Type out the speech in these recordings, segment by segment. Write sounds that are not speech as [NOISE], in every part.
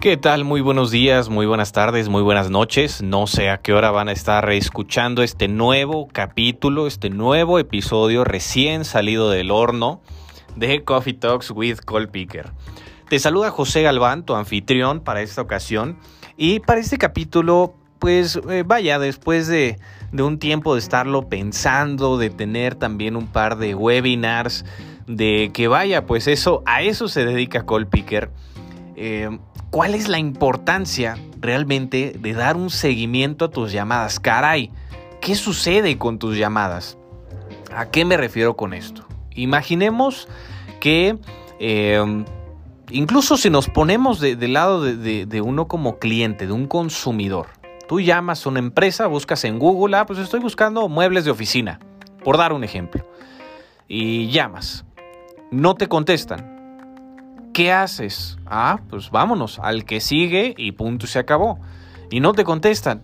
¿Qué tal? Muy buenos días, muy buenas tardes, muy buenas noches. No sé a qué hora van a estar escuchando este nuevo capítulo, este nuevo episodio recién salido del horno de Coffee Talks with Cole Picker. Te saluda José Galván, tu anfitrión para esta ocasión. Y para este capítulo, pues eh, vaya, después de, un tiempo de estarlo pensando, de tener también un par de webinars, de que vaya, pues eso, a eso se dedica Cole Picker. Eh, ¿Cuál es la importancia realmente de dar un seguimiento a tus llamadas? Caray, ¿qué sucede con tus llamadas? ¿A qué me refiero con esto? Imaginemos que em, incluso si nos ponemos del lado de, uno como cliente, de un consumidor, tú llamas a una empresa, buscas en Google, ah, pues estoy buscando muebles de oficina, por dar un ejemplo, y llamas, no te contestan, ¿qué haces? Ah, pues vámonos, al que sigue y punto se acabó. Y no te contestan,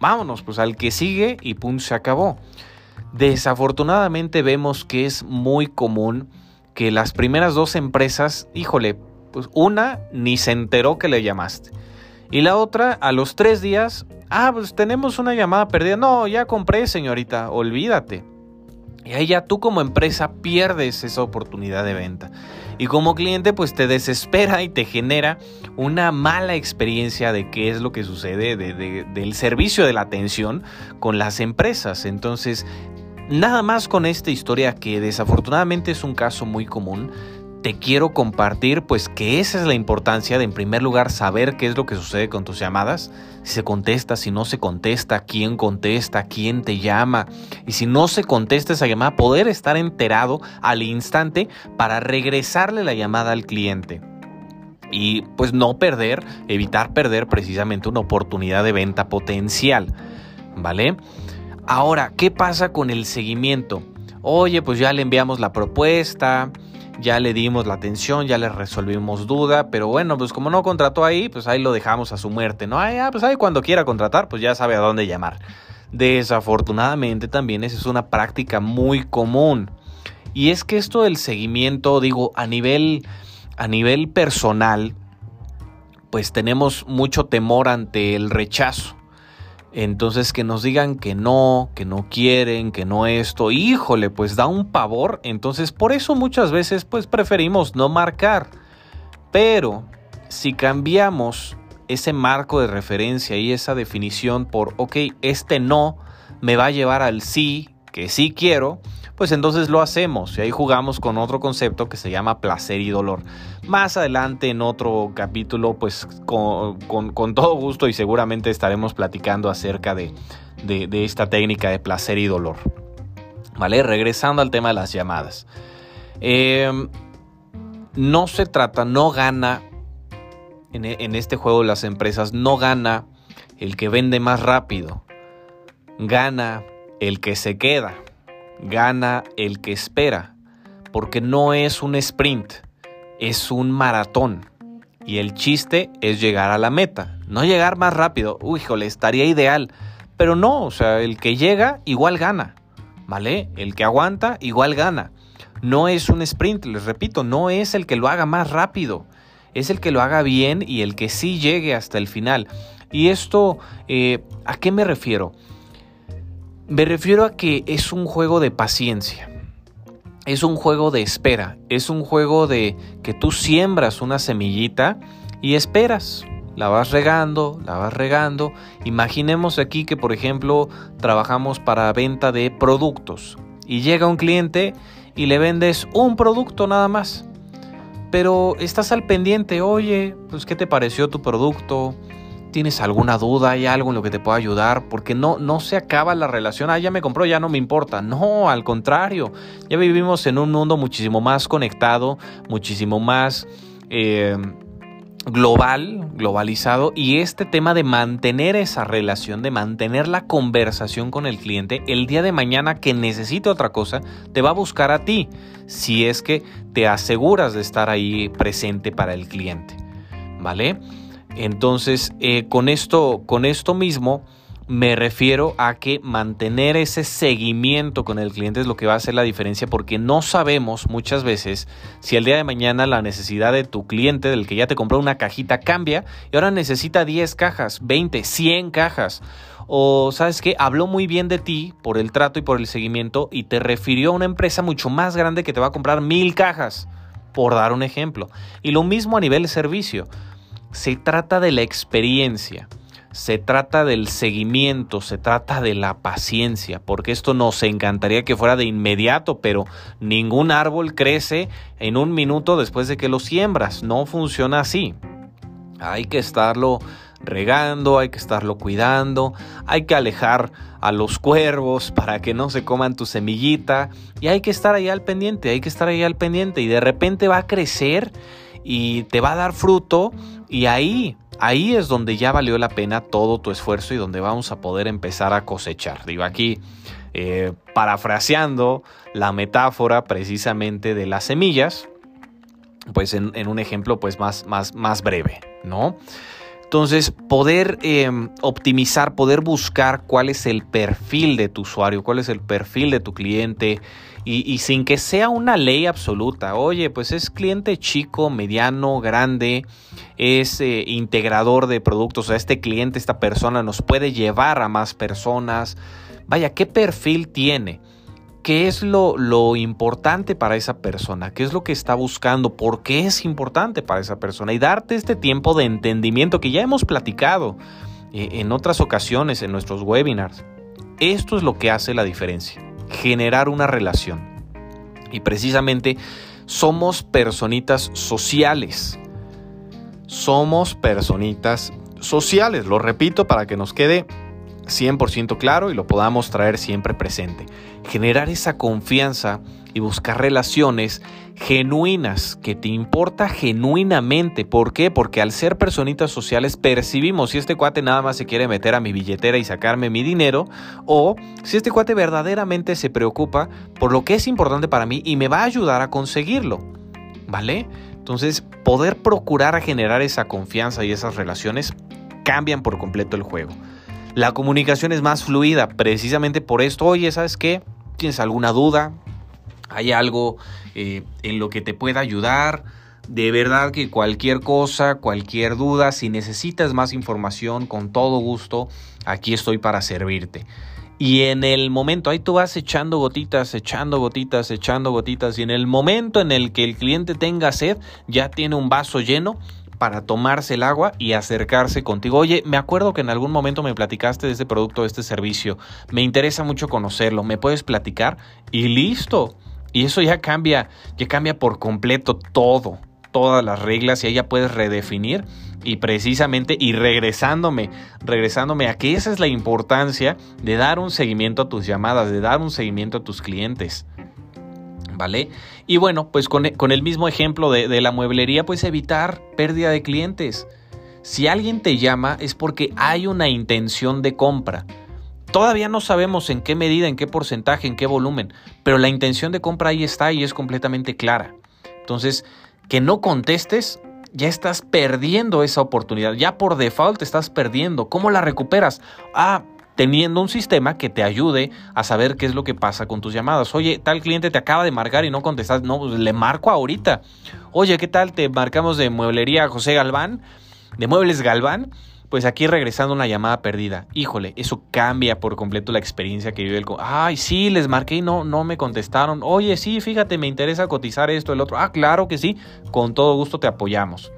vámonos, pues al que sigue y punto se acabó. Desafortunadamente vemos que es muy común que las primeras dos empresas, híjole, pues una ni se enteró que le llamaste. Y la otra, a los tres días, ah, pues tenemos una llamada perdida. No, ya compré, señorita, olvídate. Y ahí ya tú como empresa pierdes esa oportunidad de venta. Y como cliente pues te desespera y te genera una mala experiencia de qué es lo que sucede del servicio de la atención con las empresas. Entonces, nada más con esta historia que desafortunadamente es un caso muy común te quiero compartir pues que esa es la importancia de en primer lugar saber qué es lo que sucede con tus llamadas, si se contesta, si no se contesta, quién contesta, quién te llama y si no se contesta esa llamada poder estar enterado al instante para regresarle la llamada al cliente y pues no perder, evitar perder precisamente una oportunidad de venta potencial, ¿vale? Ahora, ¿qué pasa con el seguimiento? Oye, pues ya le enviamos la propuesta, ya le dimos la atención, ya le resolvimos duda, pero bueno, pues como no contrató ahí, pues ahí lo dejamos a su muerte, ¿no? Ah, pues ahí cuando quiera contratar, pues ya sabe a dónde llamar. Desafortunadamente también esa es una práctica muy común. Y es que esto del seguimiento, digo, a nivel, a nivel personal, pues tenemos mucho temor ante el rechazo. Entonces que nos digan que no, que no quieren, que no esto, híjole, pues da un pavor. Entonces por eso muchas veces pues preferimos no marcar. Pero si cambiamos ese marco de referencia y esa definición por, ok, este no me va a llevar al sí, que sí quiero, pues entonces lo hacemos y ahí jugamos con otro concepto que se llama placer y dolor. Más adelante en otro capítulo, pues con, todo gusto y seguramente estaremos platicando acerca de, esta técnica de placer y dolor. ¿Vale? Regresando al tema de las llamadas. Em, no se trata, no gana en, en este juego de las empresas, no gana el que vende más rápido, gana el que se queda gana el que espera, porque no es un sprint, es un maratón. Y el chiste es llegar a la meta, no llegar más rápido. Uy, híjole, estaría ideal. Pero no, o sea, el que llega igual gana, ¿vale? El que aguanta igual gana. No es un sprint, les repito, no es el que lo haga más rápido, es el que lo haga bien y el que sí llegue hasta el final. Y esto, eh, ¿a qué me refiero? Me refiero a que es un juego de paciencia. Es un juego de espera. Es un juego de que tú siembras una semillita y esperas. La vas regando, la vas regando. Imaginemos aquí que, por ejemplo, trabajamos para venta de productos y llega un cliente y le vendes un producto nada más. Pero estás al pendiente, oye, pues ¿qué te pareció tu producto? Tienes alguna duda, hay algo en lo que te pueda ayudar, porque no, no se acaba la relación, ah, ya me compró, ya no me importa. No, al contrario, ya vivimos en un mundo muchísimo más conectado, muchísimo más eh, global, globalizado, y este tema de mantener esa relación, de mantener la conversación con el cliente, el día de mañana que necesite otra cosa, te va a buscar a ti, si es que te aseguras de estar ahí presente para el cliente. ¿Vale? Entonces, eh, con, esto, con esto mismo, Me refiero a que mantener ese seguimiento con el cliente es lo que va a hacer la diferencia porque no sabemos muchas veces si el día de mañana la necesidad de tu cliente, del que ya te compró una cajita, cambia y ahora necesita 10 cajas, 20, 100 cajas. O sabes que habló muy bien de ti por el trato y por el seguimiento y te refirió a una empresa mucho más grande que te va a comprar mil cajas, por dar un ejemplo. Y lo mismo a nivel servicio. Se trata de la experiencia se trata del seguimiento, se trata de la paciencia, porque esto nos encantaría que fuera de inmediato, pero ningún árbol crece en un minuto después de que lo siembras, no funciona así. Hay que estarlo regando, hay que estarlo cuidando, hay que alejar a los cuervos [LAUGHS] para que no se coman tu semillita y hay que estar ahí al pendiente, hay que estar ahí al pendiente y de repente va a crecer y te va a dar fruto y ahí ahí es donde ya valió la pena todo tu esfuerzo y donde vamos a poder empezar a cosechar. Digo aquí, eh, parafraseando la metáfora precisamente de las semillas, pues en, un ejemplo pues más, más, más breve, ¿no? Entonces, poder em, optimizar, poder buscar cuál es el perfil de tu usuario, cuál es el perfil de tu cliente y, sin que sea una ley absoluta. Oye, pues es cliente chico, mediano, grande, es eh, integrador de productos. O sea, este cliente, esta persona nos puede llevar a más personas. Vaya, ¿qué perfil tiene? ¿Qué es lo, lo, importante para esa persona? ¿Qué es lo que está buscando? ¿Por qué es importante para esa persona? Y darte este tiempo de entendimiento que ya hemos platicado eh, en otras ocasiones en nuestros webinars. Esto es lo que hace la diferencia generar una relación. Y precisamente somos personitas sociales. Somos personitas sociales. Lo repito para que nos quede 100% claro y lo podamos traer siempre presente. Generar esa confianza y buscar relaciones genuinas, que te importa genuinamente. ¿Por qué? Porque al ser personitas sociales percibimos si este cuate nada más se quiere meter a mi billetera y sacarme mi dinero o si este cuate verdaderamente se preocupa por lo que es importante para mí y me va a ayudar a conseguirlo. ¿Vale? Entonces, poder procurar generar esa confianza y esas relaciones cambian por completo el juego. La comunicación es más fluida, precisamente por esto. Oye, ¿sabes qué? ¿Tienes alguna duda? ¿Hay algo eh, en lo que te pueda ayudar? De verdad que cualquier cosa, cualquier duda, si necesitas más información, con todo gusto, aquí estoy para servirte. Y en el momento, ahí tú vas echando gotitas, echando gotitas, echando gotitas, y en el momento en el que el cliente tenga sed, ya tiene un vaso lleno para tomarse el agua y acercarse contigo. Oye, me acuerdo que en algún momento me platicaste de este producto, de este servicio. Me interesa mucho conocerlo. ¿Me puedes platicar? Y listo. Y eso ya cambia, ya cambia por completo todo, todas las reglas y ahí ya puedes redefinir y precisamente y regresándome, regresándome a que esa es la importancia de dar un seguimiento a tus llamadas, de dar un seguimiento a tus clientes. ¿vale? Y bueno, pues con, el mismo ejemplo de, la mueblería, pues evitar pérdida de clientes. Si alguien te llama es porque hay una intención de compra. Todavía no sabemos en qué medida, en qué porcentaje, en qué volumen, pero la intención de compra ahí está y es completamente clara. Entonces, que no contestes, ya estás perdiendo esa oportunidad. Ya por default estás perdiendo. ¿Cómo la recuperas? Ah, teniendo un sistema que te ayude a saber qué es lo que pasa con tus llamadas. Oye, tal cliente te acaba de marcar y no contestas, no, pues le marco ahorita. Oye, ¿qué tal? Te marcamos de mueblería José Galván, de Muebles Galván. Pues aquí regresando una llamada perdida. Híjole, eso cambia por completo la experiencia que vive el... Ay, sí, les marqué y no, no me contestaron. Oye, sí, fíjate, me interesa cotizar esto, el otro. Ah, claro que sí, con todo gusto te apoyamos.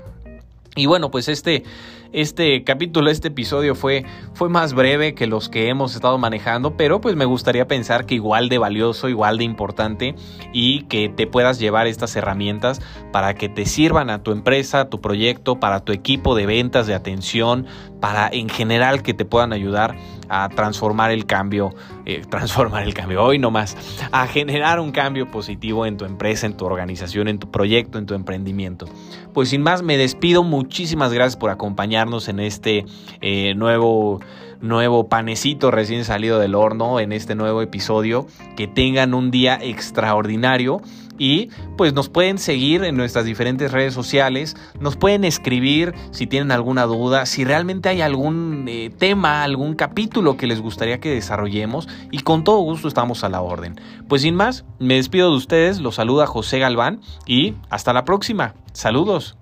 Y bueno, pues este, este capítulo, este episodio fue, fue más breve que los que hemos estado manejando, pero pues me gustaría pensar que igual de valioso, igual de importante y que te puedas llevar estas herramientas para que te sirvan a tu empresa, a tu proyecto, para tu equipo de ventas, de atención, para en general que te puedan ayudar a transformar el cambio, eh, transformar el cambio, hoy no más, a generar un cambio positivo en tu empresa, en tu organización, en tu proyecto, en tu emprendimiento. Pues sin más, me despido, muchísimas gracias por en este eh, nuevo nuevo panecito recién salido del horno en este nuevo episodio. Que tengan un día extraordinario y pues nos pueden seguir en nuestras diferentes redes sociales, nos pueden escribir si tienen alguna duda, si realmente hay algún eh, tema, algún capítulo que les gustaría que desarrollemos y con todo gusto estamos a la orden. Pues sin más, me despido de ustedes, los saluda José Galván y hasta la próxima. Saludos.